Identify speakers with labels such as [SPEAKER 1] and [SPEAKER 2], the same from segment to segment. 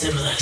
[SPEAKER 1] dissimilar.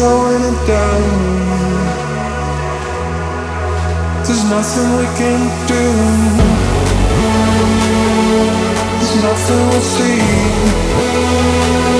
[SPEAKER 2] Going down. There's nothing we can do. There's nothing we'll see.